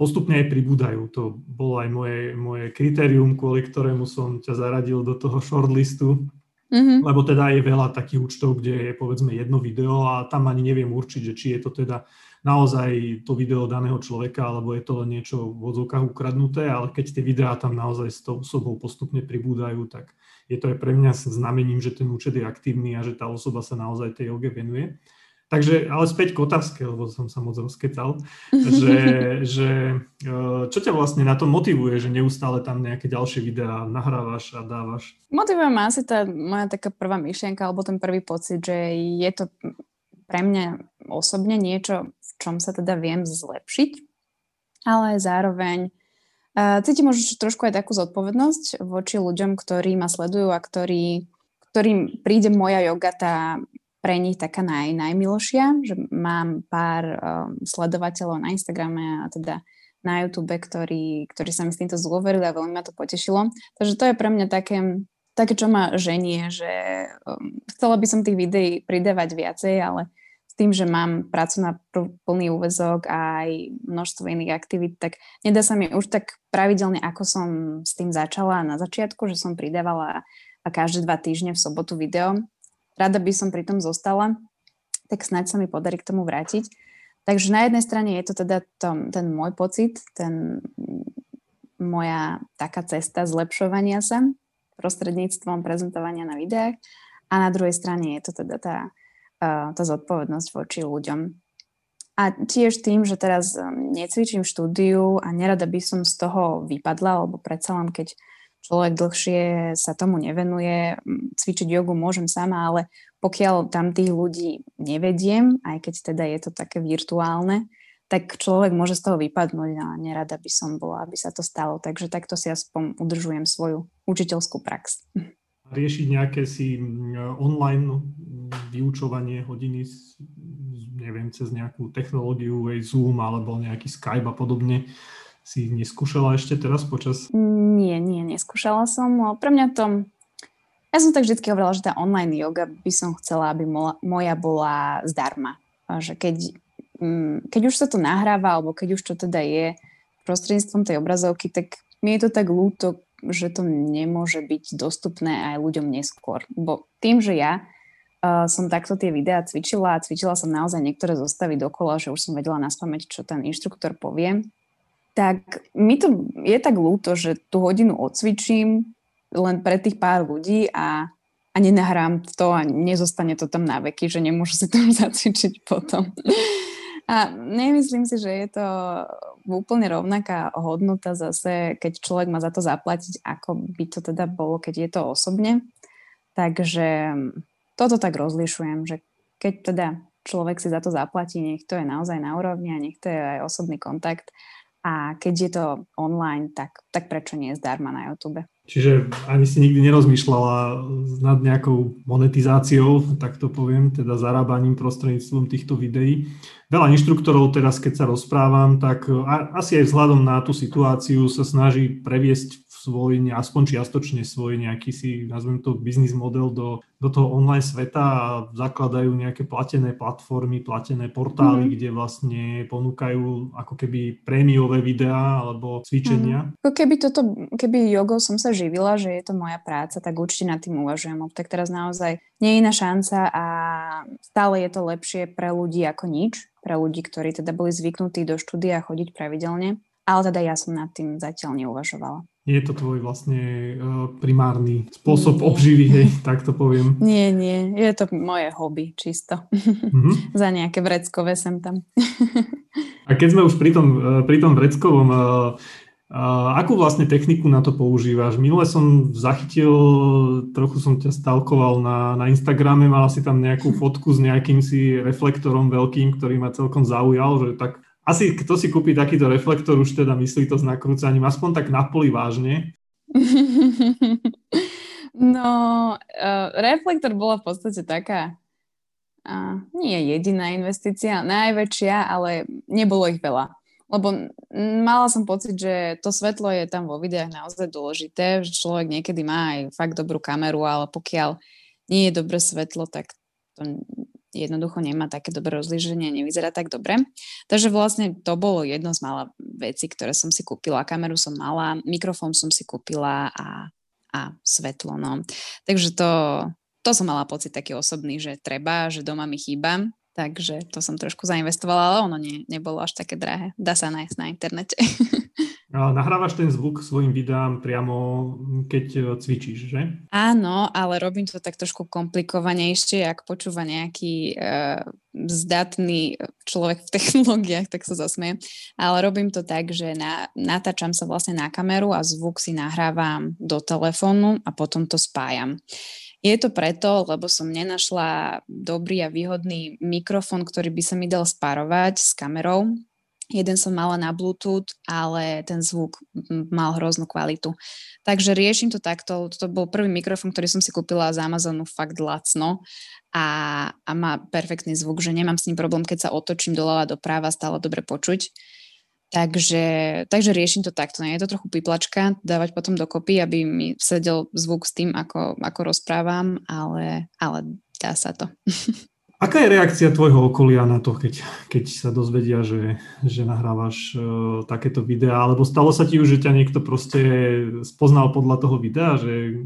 postupne aj pribúdajú. To bolo aj moje, moje kritérium, kvôli ktorému som ťa zaradil do toho shortlistu, mm-hmm. lebo teda je veľa takých účtov, kde je povedzme jedno video a tam ani neviem určiť, že či je to teda naozaj to video daného človeka, alebo je to len niečo v odzvukách ukradnuté, ale keď tie videá tam naozaj s tou osobou postupne pribúdajú, tak je to aj pre mňa znamením, že ten účet je aktívny a že tá osoba sa naozaj tej joge venuje. Takže, ale späť k otázke, lebo som sa moc rozkecal, že, že e, čo ťa vlastne na to motivuje, že neustále tam nejaké ďalšie videá nahrávaš a dávaš? Motivuje ma asi tá moja taká prvá myšlienka, alebo ten prvý pocit, že je to pre mňa osobne niečo, v čom sa teda viem zlepšiť, ale zároveň cítim už trošku aj takú zodpovednosť voči ľuďom, ktorí ma sledujú a ktorí, ktorým príde moja yoga tá pre nich taká naj, najmilšia, že mám pár um, sledovateľov na Instagrame a teda na YouTube, ktorí, ktorí sa mi s týmto zôverili a veľmi ma to potešilo. Takže to je pre mňa také, také čo ma ženie, že um, chcela by som tých videí pridávať viacej, ale tým, že mám prácu na plný úvezok a aj množstvo iných aktivít, tak nedá sa mi už tak pravidelne, ako som s tým začala na začiatku, že som pridávala a každé dva týždne v sobotu video. Rada by som pri tom zostala, tak snáď sa mi podarí k tomu vrátiť. Takže na jednej strane je to teda to, ten môj pocit, ten moja taká cesta zlepšovania sa prostredníctvom prezentovania na videách a na druhej strane je to teda tá tá zodpovednosť voči ľuďom. A tiež tým, že teraz um, necvičím štúdiu a nerada by som z toho vypadla, lebo predsa len keď človek dlhšie sa tomu nevenuje, cvičiť jogu môžem sama, ale pokiaľ tam tých ľudí nevediem, aj keď teda je to také virtuálne, tak človek môže z toho vypadnúť a nerada by som bola, aby sa to stalo. Takže takto si aspoň udržujem svoju učiteľskú prax. Riešiť nejaké si online vyučovanie hodiny, neviem, cez nejakú technológiu, aj Zoom alebo nejaký Skype a podobne, si neskúšala ešte teraz počas? Nie, nie, neskúšala som. No, pre mňa to... Ja som tak vždy hovorila, že tá online yoga by som chcela, aby moja bola zdarma. Že keď, mm, keď už sa to nahráva, alebo keď už to teda je prostredníctvom tej obrazovky, tak mi je to tak ľúto, že to nemôže byť dostupné aj ľuďom neskôr. Bo tým, že ja som takto tie videá cvičila a cvičila som naozaj niektoré zostavy dokola, že už som vedela na spameť, čo ten inštruktor povie, tak mi to je tak ľúto, že tú hodinu odcvičím len pre tých pár ľudí a, a nenahrám to a nezostane to tam na veky, že nemôžu si tam zacvičiť potom. A nemyslím si, že je to úplne rovnaká hodnota zase, keď človek má za to zaplatiť, ako by to teda bolo, keď je to osobne. Takže toto tak rozlišujem, že keď teda človek si za to zaplatí, nech to je naozaj na úrovni a nech to je aj osobný kontakt. A keď je to online, tak, tak prečo nie je zdarma na YouTube? Čiže ani si nikdy nerozmýšľala nad nejakou monetizáciou, tak to poviem, teda zarábaním prostredníctvom týchto videí. Veľa inštruktorov teraz, keď sa rozprávam, tak asi aj vzhľadom na tú situáciu sa snaží previesť svoj, aspoň čiastočne svoj nejaký si, nazvem to, biznis model do, do toho online sveta a zakladajú nejaké platené platformy, platené portály, mm-hmm. kde vlastne ponúkajú ako keby prémiové videá alebo cvičenia. Mm-hmm. Keby toto, keby jogou som sa živila, že je to moja práca, tak určite nad tým uvažujem. Tak teraz naozaj nie je iná šanca a stále je to lepšie pre ľudí ako nič, pre ľudí, ktorí teda boli zvyknutí do štúdia chodiť pravidelne. Ale teda ja som nad tým zatiaľ neuvažovala nie je to tvoj vlastne uh, primárny spôsob nie. obživy, hej, tak to poviem. Nie, nie, je to moje hobby čisto. Mm-hmm. Za nejaké vreckové sem tam. A keď sme už pri tom, uh, pri tom vreckovom, uh, akú vlastne techniku na to používaš? Minule som zachytil, trochu som ťa stalkoval na, na Instagrame, mal si tam nejakú fotku s nejakým si reflektorom veľkým, ktorý ma celkom zaujal, že tak asi kto si kúpi takýto reflektor, už teda myslí to s nakrúcaním, aspoň tak na poli vážne. no, uh, reflektor bola v podstate taká, uh, nie jediná investícia, najväčšia, ale nebolo ich veľa. Lebo mala som pocit, že to svetlo je tam vo videách naozaj dôležité, že človek niekedy má aj fakt dobrú kameru, ale pokiaľ nie je dobré svetlo, tak to jednoducho nemá také dobré rozlíženie, nevyzerá tak dobre. Takže vlastne to bolo jedno z mála vecí, ktoré som si kúpila. Kameru som mala, mikrofón som si kúpila a, a svetlo. No. Takže to, to som mala pocit taký osobný, že treba, že doma mi chýba. Takže to som trošku zainvestovala, ale ono nie, nebolo až také drahé. Dá sa nájsť na internete. Nahrávaš ten zvuk svojim videám priamo, keď e, cvičíš, že? Áno, ale robím to tak trošku komplikovanejšie, ak počúva nejaký uh, zdatný človek v technológiách, tak sa zasmejem. Ale robím to tak, že na, natáčam sa vlastne na kameru a zvuk si nahrávam do telefónu a potom to spájam. Je to preto, lebo som nenašla dobrý a výhodný mikrofón, ktorý by sa mi dal sparovať s kamerou, Jeden som mala na Bluetooth, ale ten zvuk mal hroznú kvalitu. Takže riešim to takto. To bol prvý mikrofón, ktorý som si kúpila z Amazonu fakt lacno a, a má perfektný zvuk, že nemám s ním problém, keď sa otočím doľava doprava, stále dobre počuť. Takže, takže riešim to takto. Je to trochu piplačka dávať potom dokopy, aby mi sedel zvuk s tým, ako, ako rozprávam, ale, ale dá sa to. Aká je reakcia tvojho okolia na to, keď, keď sa dozvedia, že, že nahrávaš uh, takéto videá? Alebo stalo sa ti už, že ťa niekto proste spoznal podľa toho videa, že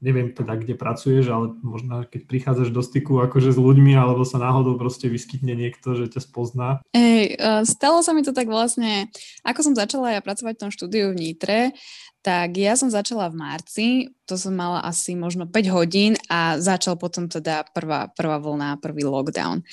neviem teda, kde pracuješ, ale možno keď prichádzaš do styku akože s ľuďmi, alebo sa náhodou proste vyskytne niekto, že ťa spozná? Ej, uh, stalo sa mi to tak vlastne, ako som začala ja pracovať v tom štúdiu v Nitre, tak ja som začala v marci, to som mala asi možno 5 hodín a začal potom teda prvá, prvá vlna, prvý lockdown.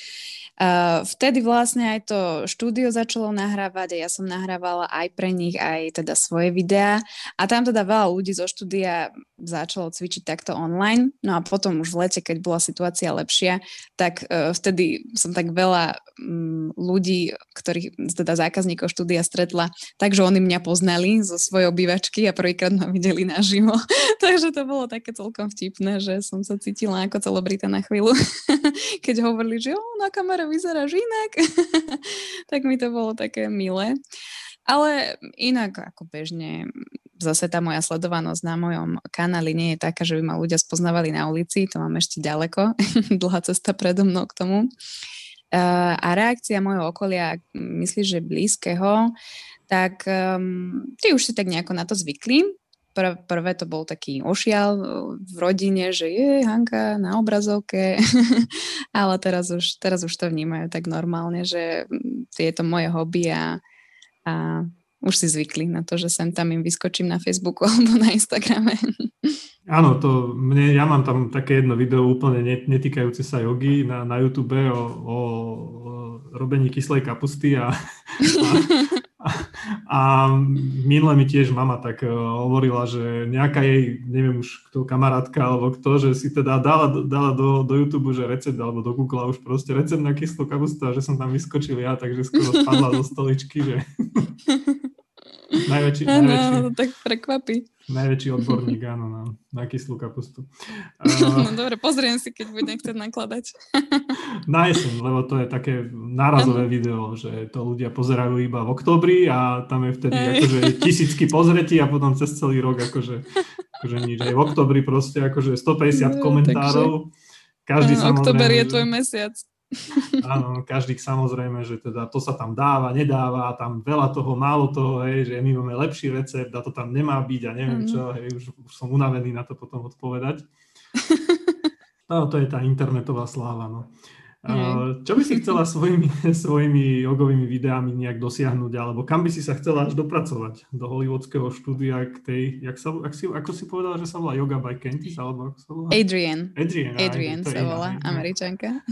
Uh, vtedy vlastne aj to štúdio začalo nahrávať a ja som nahrávala aj pre nich aj teda svoje videá a tam teda veľa ľudí zo štúdia začalo cvičiť takto online. No a potom už v lete, keď bola situácia lepšia, tak uh, vtedy som tak veľa um, ľudí, ktorých teda zákazníkov štúdia stretla, takže oni mňa poznali zo svojej obývačky a prvýkrát ma videli naživo. takže to bolo také celkom vtipné, že som sa cítila ako celebrita na chvíľu, keď hovorili, že o, na kamere vyzeráš inak. tak mi to bolo také milé. Ale inak ako bežne zase tá moja sledovanosť na mojom kanáli nie je taká, že by ma ľudia spoznávali na ulici, to mám ešte ďaleko, dlhá cesta predo mnou k tomu. A reakcia môjho okolia, myslíš, že blízkeho, tak um, ty už si tak nejako na to zvykli, Prv, prvé to bol taký ošial v rodine, že je Hanka na obrazovke, ale teraz už, teraz už to vnímajú tak normálne, že je to moje hobby a, a už si zvykli na to, že sem tam im vyskočím na Facebooku alebo na Instagrame. Áno, to mne, ja mám tam také jedno video úplne netýkajúce sa jogy na, na YouTube o, o, robení kyslej kapusty a, a a minule mi tiež mama tak uh, hovorila, že nejaká jej, neviem už kto, kamarátka alebo kto, že si teda dala, dala do, do YouTube, že recept alebo do Google už proste recept na kyslú kapustu a že som tam vyskočil ja, takže skoro spadla do stoličky, že najväčší, najväčší. No, tak prekvapí. Najväčší odborník, áno, na, na kyslú kapustu. Uh, no dobre, pozriem si, keď budem chcieť nakladať. na jeseň, lebo to je také nárazové video, že to ľudia pozerajú iba v oktobri a tam je vtedy akože tisícky pozretí a potom cez celý rok akože, akože nič. Aj v oktobri proste akože 150 no, komentárov. Takže, každý uh, Oktober je tvoj mesiac. Áno, každý samozrejme, že teda to sa tam dáva, nedáva, tam veľa toho, málo toho, hej, že my máme lepší recept a to tam nemá byť a neviem mm. čo, hej, už, už som unavený na to potom odpovedať. No, to je tá internetová sláva, no. Mm. Čo by si chcela svojimi, svojimi jogovými videami nejak dosiahnuť, alebo kam by si sa chcela až dopracovať do hollywoodského štúdia k tej, jak sa, ak si, ako si povedala, že sa volá Yoga by Kentis, alebo ako sa volá? Adrian. Adrian, Adrian aj, sa volá, američanka.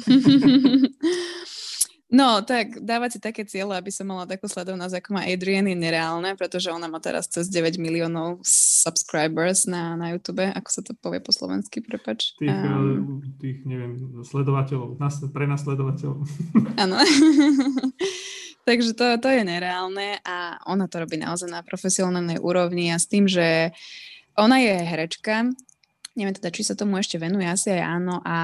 No, tak dávať si také cieľe, aby som mala takú sledovnosť, ako má Adrian, je nereálne, pretože ona má teraz cez 9 miliónov subscribers na, na YouTube. Ako sa to povie po slovensky, prepač? Tých, um, tých neviem, sledovateľov, nás, pre nasledovateľov. Áno. Takže to, to je nereálne a ona to robí naozaj na profesionálnej úrovni a s tým, že ona je herečka, neviem teda, či sa tomu ešte venuje, asi aj áno a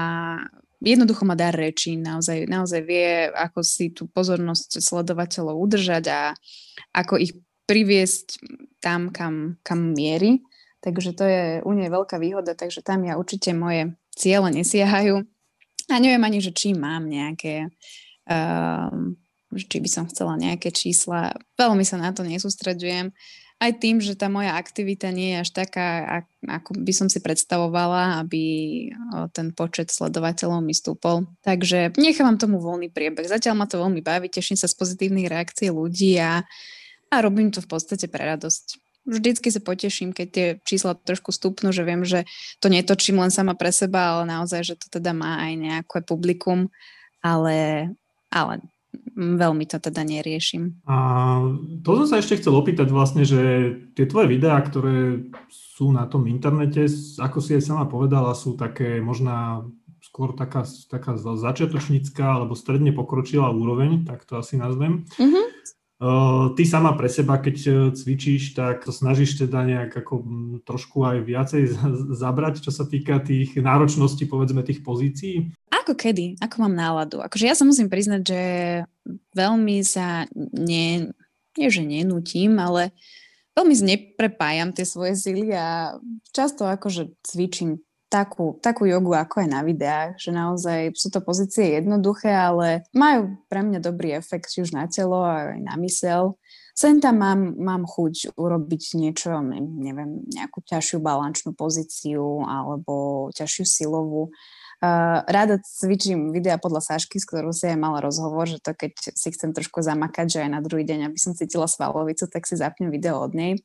jednoducho má dar reči, naozaj, naozaj vie, ako si tú pozornosť sledovateľov udržať a ako ich priviesť tam, kam, kam mieri. Takže to je u nej veľká výhoda, takže tam ja určite moje ciele nesiehajú. A neviem ani, že či mám nejaké, uh, či by som chcela nejaké čísla. Veľmi sa na to nesústredujem aj tým, že tá moja aktivita nie je až taká, ako by som si predstavovala, aby ten počet sledovateľov mi stúpol. Takže nechávam tomu voľný priebeh. Zatiaľ ma to veľmi baví, teším sa z pozitívnych reakcií ľudí a, a robím to v podstate pre radosť. Vždycky sa poteším, keď tie čísla trošku stúpnu, že viem, že to netočím len sama pre seba, ale naozaj, že to teda má aj nejaké publikum, ale, ale veľmi to teda neriešim. A to som sa ešte chcel opýtať vlastne, že tie tvoje videá, ktoré sú na tom internete, ako si aj sama povedala, sú také možná skôr taká, taká začiatočnícká alebo stredne pokročilá úroveň, tak to asi nazvem. Mm-hmm. Ty sama pre seba, keď e, cvičíš, tak to snažíš teda nejak ako trošku aj viacej zabrať, čo sa týka tých náročností, povedzme, tých pozícií? Ako kedy? Ako mám náladu? Akože ja sa musím priznať, že veľmi sa ne, nie, že nenutím, ale veľmi neprepájam tie svoje sily a často akože cvičím takú, takú jogu, ako je na videách, že naozaj sú to pozície jednoduché, ale majú pre mňa dobrý efekt, už na telo, aj na mysel. Sem tam mám, mám chuť urobiť niečo, neviem, nejakú ťažšiu balančnú pozíciu alebo ťažšiu silovú. Uh, rada cvičím videa podľa Sašky, s ktorou si aj mala rozhovor, že to keď si chcem trošku zamakať, že aj na druhý deň, aby som cítila svalovicu, tak si zapnem video od nej.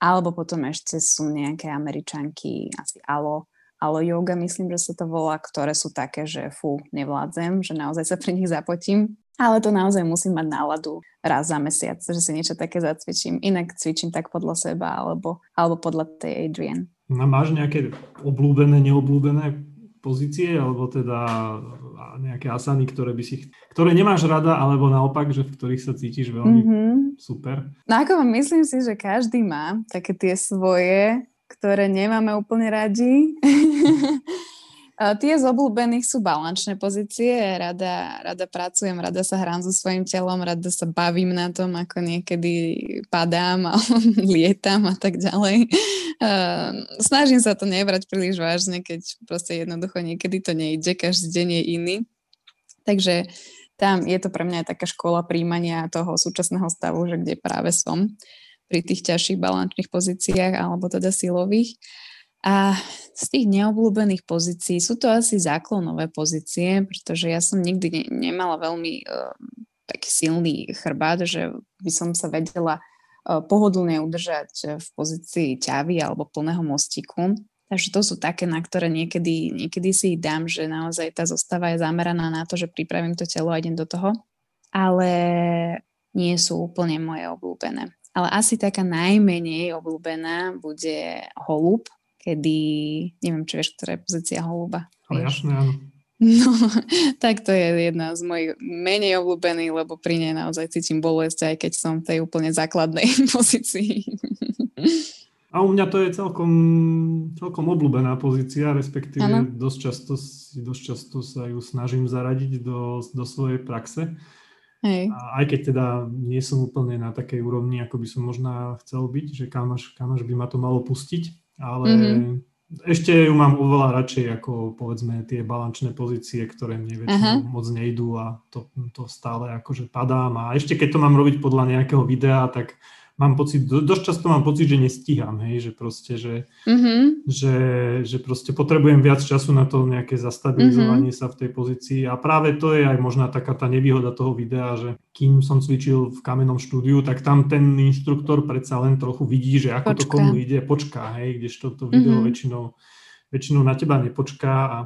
Alebo potom ešte sú nejaké američanky, asi Alo, Alo yoga, myslím, že sa to volá, ktoré sú také, že fú, nevládzem, že naozaj sa pri nich zapotím. Ale to naozaj musím mať náladu raz za mesiac, že si niečo také zacvičím. Inak cvičím tak podľa seba alebo, alebo podľa tej Adrian. No, máš nejaké obľúbené, neobľúbené pozície, alebo teda nejaké asany, ktoré by si, ktoré nemáš rada, alebo naopak, že v ktorých sa cítiš veľmi mm-hmm. super? No ako myslím si, že každý má také tie svoje ktoré nemáme úplne radi. Tie z obľúbených sú balančné pozície. Rada, rada pracujem, rada sa hrám so svojím telom, rada sa bavím na tom, ako niekedy padám a lietam a tak ďalej. Snažím sa to nebrať príliš vážne, keď proste jednoducho niekedy to nejde, každý deň je iný. Takže tam je to pre mňa taká škola príjmania toho súčasného stavu, že kde práve som pri tých ťažších balančných pozíciách alebo teda silových. A z tých neobľúbených pozícií sú to asi záklonové pozície, pretože ja som nikdy ne, nemala veľmi uh, taký silný chrbát, že by som sa vedela uh, pohodlne udržať v pozícii ťavy alebo plného mostiku. Takže to sú také, na ktoré niekedy, niekedy si dám, že naozaj tá zostava je zameraná na to, že pripravím to telo a idem do toho. Ale nie sú úplne moje obľúbené ale asi taká najmenej obľúbená bude holub, kedy, neviem, či vieš, ktorá je pozícia holuba. Ale jasné, áno. No, tak to je jedna z mojich menej obľúbených, lebo pri nej naozaj cítim bolesť, aj keď som v tej úplne základnej pozícii. A u mňa to je celkom, celkom obľúbená pozícia, respektíve ano. dosť často, dosť často sa ju snažím zaradiť do, do svojej praxe. Hej. A aj keď teda nie som úplne na takej úrovni, ako by som možno chcel byť, že kam až, kam až by ma to malo pustiť, ale mm-hmm. ešte ju mám oveľa radšej ako povedzme tie balančné pozície, ktoré mne väčšinou moc nejdú a to, to stále akože padám a ešte keď to mám robiť podľa nejakého videa, tak mám pocit, dosť často mám pocit, že nestíham, hej, že proste, že, mm-hmm. že, že proste potrebujem viac času na to nejaké zastabilizovanie mm-hmm. sa v tej pozícii a práve to je aj možná taká tá nevýhoda toho videa, že kým som cvičil v kamennom štúdiu, tak tam ten inštruktor predsa len trochu vidí, že ako počká. to komu ide, počká, hej, kdežto to video mm-hmm. väčšinou, väčšinou na teba nepočká a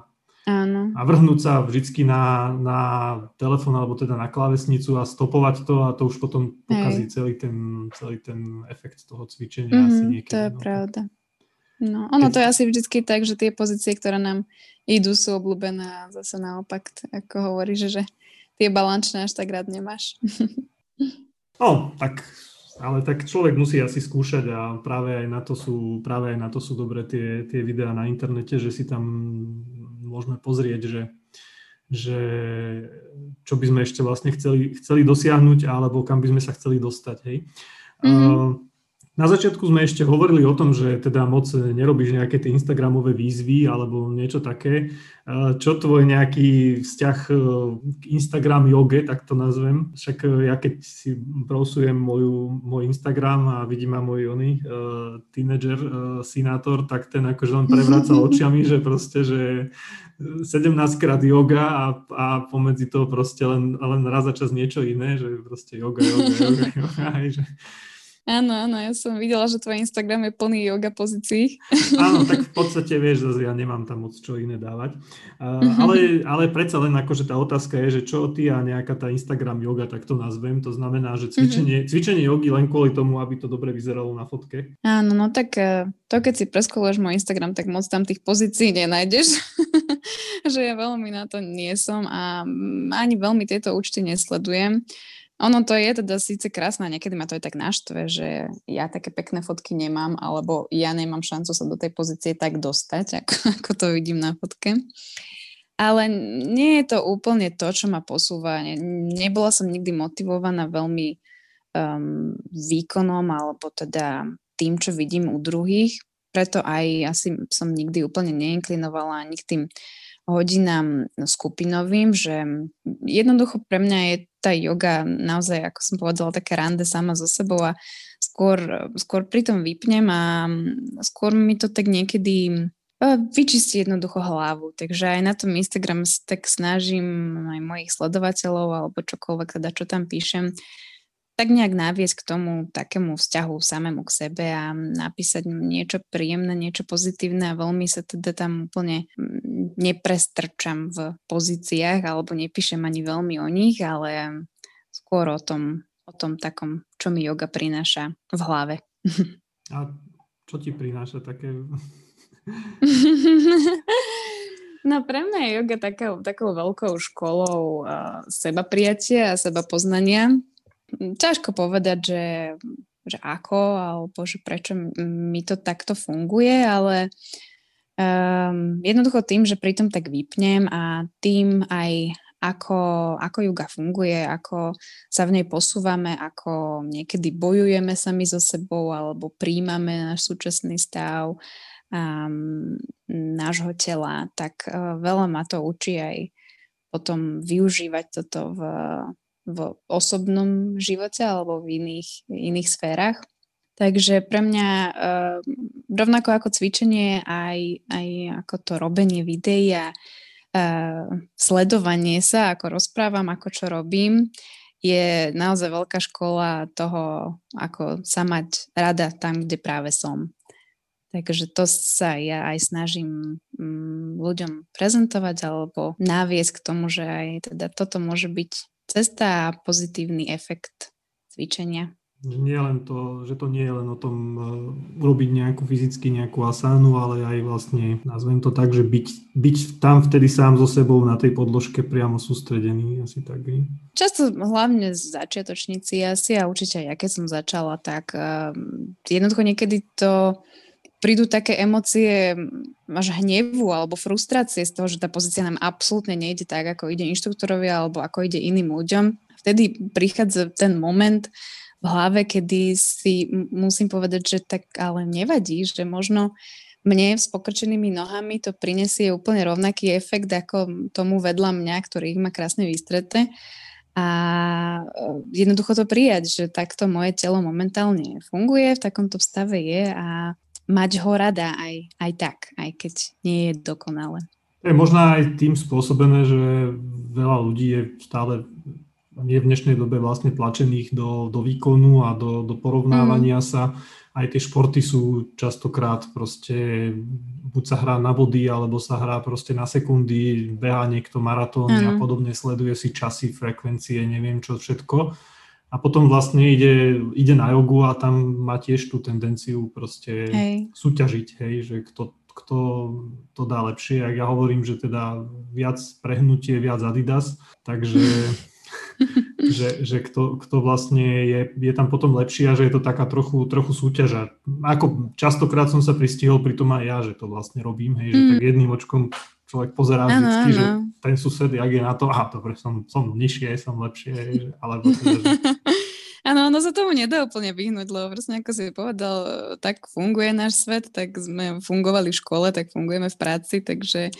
Áno. A vrhnúť sa vždycky na, na telefón alebo teda na klávesnicu a stopovať to a to už potom pokazí celý ten, celý ten efekt toho cvičenia mm-hmm, asi niekedy. To je no. pravda. No, ono Keď... to je asi vždycky tak, že tie pozície, ktoré nám idú, sú obľúbené a zase naopak, ako hovoríš, že tie balančné až tak rád nemáš. no, tak ale tak človek musí asi skúšať a práve aj na to sú, práve aj na to sú dobré tie, tie videá na internete, že si tam môžeme pozrieť, že, že čo by sme ešte vlastne chceli, chceli dosiahnuť alebo kam by sme sa chceli dostať. Hej. Mm-hmm. Na začiatku sme ešte hovorili o tom, že teda moc nerobíš nejaké tie Instagramové výzvy alebo niečo také. Čo tvoj nejaký vzťah e, k Instagram joge, tak to nazvem? Však e, ja keď si prosujem moju, môj Instagram a vidím ma môj oný uh, tínedžer, uh, sinátor, tak ten akože len prevraca očiami, že proste, že 17 krát yoga a, a pomedzi toho proste len, len raz za čas niečo iné, že proste yoga, yoga, yoga, yoga, yoga že Áno, áno, ja som videla, že tvoj Instagram je plný yoga pozícií. Áno, tak v podstate vieš, že ja nemám tam moc čo iné dávať. Uh, ale, ale predsa len akože tá otázka je, že čo ty a nejaká tá Instagram yoga, tak to nazvem. To znamená, že cvičenie, mm-hmm. cvičenie jogy len kvôli tomu, aby to dobre vyzeralo na fotke. Áno, no tak e, to keď si preskoluješ môj Instagram, tak moc tam tých pozícií nenájdeš. že ja veľmi na to nie som a ani veľmi tieto účty nesledujem. Ono to je teda síce krásne, niekedy ma to aj tak naštve, že ja také pekné fotky nemám, alebo ja nemám šancu sa do tej pozície tak dostať, ako, ako to vidím na fotke. Ale nie je to úplne to, čo ma posúva. Nebola som nikdy motivovaná veľmi um, výkonom alebo teda tým, čo vidím u druhých. Preto aj asi som nikdy úplne neinklinovala ani k tým hodinám skupinovým, že jednoducho pre mňa je tá yoga naozaj, ako som povedala, také rande sama so sebou a skôr, skôr pri tom vypnem a skôr mi to tak niekedy vyčistí jednoducho hlavu. Takže aj na tom Instagram tak snažím aj mojich sledovateľov alebo čokoľvek teda, čo tam píšem, tak nejak naviesť k tomu takému vzťahu samému k sebe a napísať niečo príjemné, niečo pozitívne a veľmi sa teda tam úplne mm, neprestrčam v pozíciách alebo nepíšem ani veľmi o nich, ale skôr o tom, o tom takom, čo mi yoga prináša v hlave. A čo ti prináša také? No pre mňa je yoga takou, takou veľkou školou uh, seba prijatia a seba poznania ťažko povedať, že, že ako alebo že prečo mi to takto funguje, ale um, jednoducho tým, že pritom tak vypnem a tým aj ako, ako yoga funguje, ako sa v nej posúvame, ako niekedy bojujeme sami so sebou alebo príjmame náš súčasný stav um, nášho tela, tak uh, veľa ma to učí aj potom využívať toto v v osobnom živote alebo v iných, iných sférach. Takže pre mňa uh, rovnako ako cvičenie, aj, aj ako to robenie videí a uh, sledovanie sa, ako rozprávam, ako čo robím, je naozaj veľká škola toho, ako sa mať rada tam, kde práve som. Takže to sa ja aj snažím um, ľuďom prezentovať alebo naviesť k tomu, že aj teda toto môže byť cesta a pozitívny efekt cvičenia. Nie len to, že to nie je len o tom uh, urobiť nejakú fyzicky nejakú asánu, ale aj vlastne, nazvem to tak, že byť, byť tam vtedy sám so sebou na tej podložke priamo sústredený, asi tak. Nie? Často hlavne začiatočníci asi a určite aj ja keď som začala, tak uh, jednoducho niekedy to prídu také emócie až hnevu alebo frustrácie z toho, že tá pozícia nám absolútne nejde tak, ako ide inštruktorovi alebo ako ide iným ľuďom. Vtedy prichádza ten moment, v hlave, kedy si musím povedať, že tak ale nevadí, že možno mne s pokrčenými nohami to prinesie úplne rovnaký efekt ako tomu vedľa mňa, ktorý ich má krásne vystreté. A e, jednoducho to prijať, že takto moje telo momentálne funguje, v takomto stave je a mať ho rada aj, aj tak, aj keď nie je dokonale. Je možno aj tým spôsobené, že veľa ľudí je stále je v dnešnej dobe vlastne tlačených do, do výkonu a do, do porovnávania mm. sa. Aj tie športy sú častokrát proste, buď sa hrá na body, alebo sa hrá proste na sekundy, beha niekto maratóny mm. a podobne, sleduje si časy, frekvencie, neviem čo všetko. A potom vlastne ide, ide na jogu a tam má tiež tú tendenciu proste hej. súťažiť, hej, že kto, kto to dá lepšie. Ak ja hovorím, že teda viac prehnutie, viac Adidas, takže že, že kto, kto vlastne je, je tam potom lepší a že je to taká trochu, trochu súťaža. Ako častokrát som sa pristihol pri tom aj ja, že to vlastne robím, hej, že mm. tak jedným očkom človek pozerá ano, vždycky, ano. že ten sused, jak je na to, aha, dobre, som, som nižšie, som lepšie, alebo teda, že... Áno, no sa tomu nedá úplne vyhnúť, lebo presne ako si povedal, tak funguje náš svet, tak sme fungovali v škole, tak fungujeme v práci, takže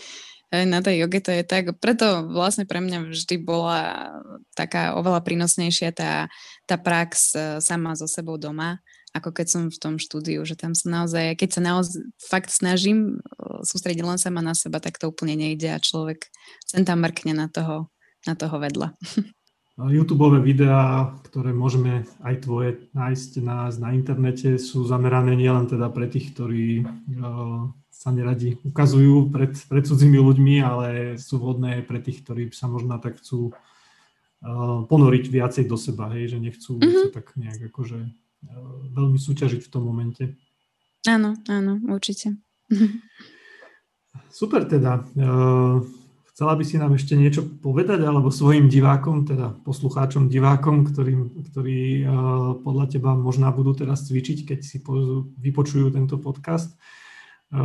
na tej joge to je tak, preto vlastne pre mňa vždy bola taká oveľa prínosnejšia tá, tá prax e, sama so sebou doma, ako keď som v tom štúdiu, že tam sa naozaj, keď sa naozaj fakt snažím e, sústrediť len sama na seba, tak to úplne nejde a človek sem tam mrkne na toho, na toho vedľa. YouTube videá, ktoré môžeme aj tvoje nájsť na, na internete, sú zamerané nielen teda pre tých, ktorí uh, sa neradi ukazujú pred, pred cudzími ľuďmi, ale sú vhodné pre tých, ktorí sa možno tak chcú uh, ponoriť viacej do seba, hej, že nechcú mm-hmm. sa tak nejak akože veľmi súťažiť v tom momente. Áno, áno, určite. Super teda. Uh, chcela by si nám ešte niečo povedať, alebo svojim divákom, teda poslucháčom, divákom, ktorým, ktorí uh, podľa teba možná budú teraz cvičiť, keď si po, vypočujú tento podcast.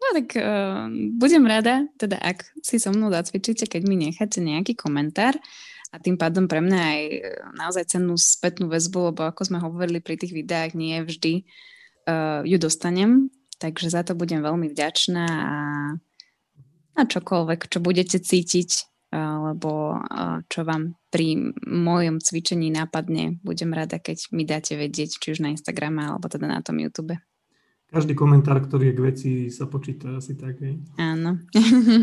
No tak uh, budem rada, teda ak si so mnou zacvičíte, keď mi necháte nejaký komentár a tým pádom pre mňa aj e, naozaj cennú spätnú väzbu, lebo ako sme hovorili pri tých videách, nie vždy uh, ju dostanem, takže za to budem veľmi vďačná a na čokoľvek, čo budete cítiť, alebo čo vám pri mojom cvičení nápadne, budem rada, keď mi dáte vedieť, či už na Instagrame, alebo teda na tom YouTube. Každý komentár, ktorý je k veci, sa počíta asi tak, hej? Áno.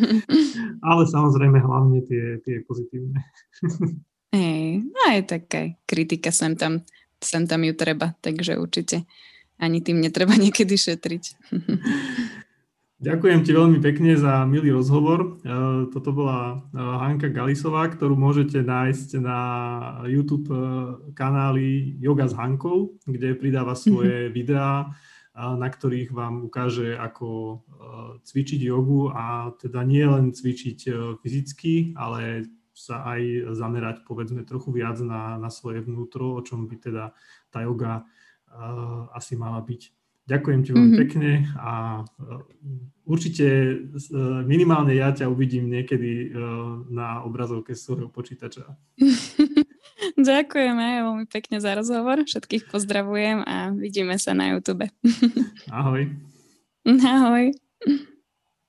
Ale samozrejme hlavne tie, tie pozitívne. Hej, no aj taká kritika sem tam, sem tam ju treba, takže určite ani tým netreba niekedy šetriť. Ďakujem ti veľmi pekne za milý rozhovor. E, toto bola e, Hanka Galisová, ktorú môžete nájsť na YouTube e, kanáli Yoga s Hankou, kde pridáva svoje videá na ktorých vám ukáže, ako e, cvičiť jogu a teda nie len cvičiť e, fyzicky, ale sa aj zamerať povedzme trochu viac na, na svoje vnútro, o čom by teda tá joga uh, asi mala byť. Ďakujem ti veľmi mm-hmm. pekne a uh, určite uh, minimálne ja ťa uvidím niekedy na obrazovke svojho počítača. Ďakujem aj veľmi pekne za rozhovor. Všetkých pozdravujem a vidíme sa na YouTube. Ahoj. Ahoj.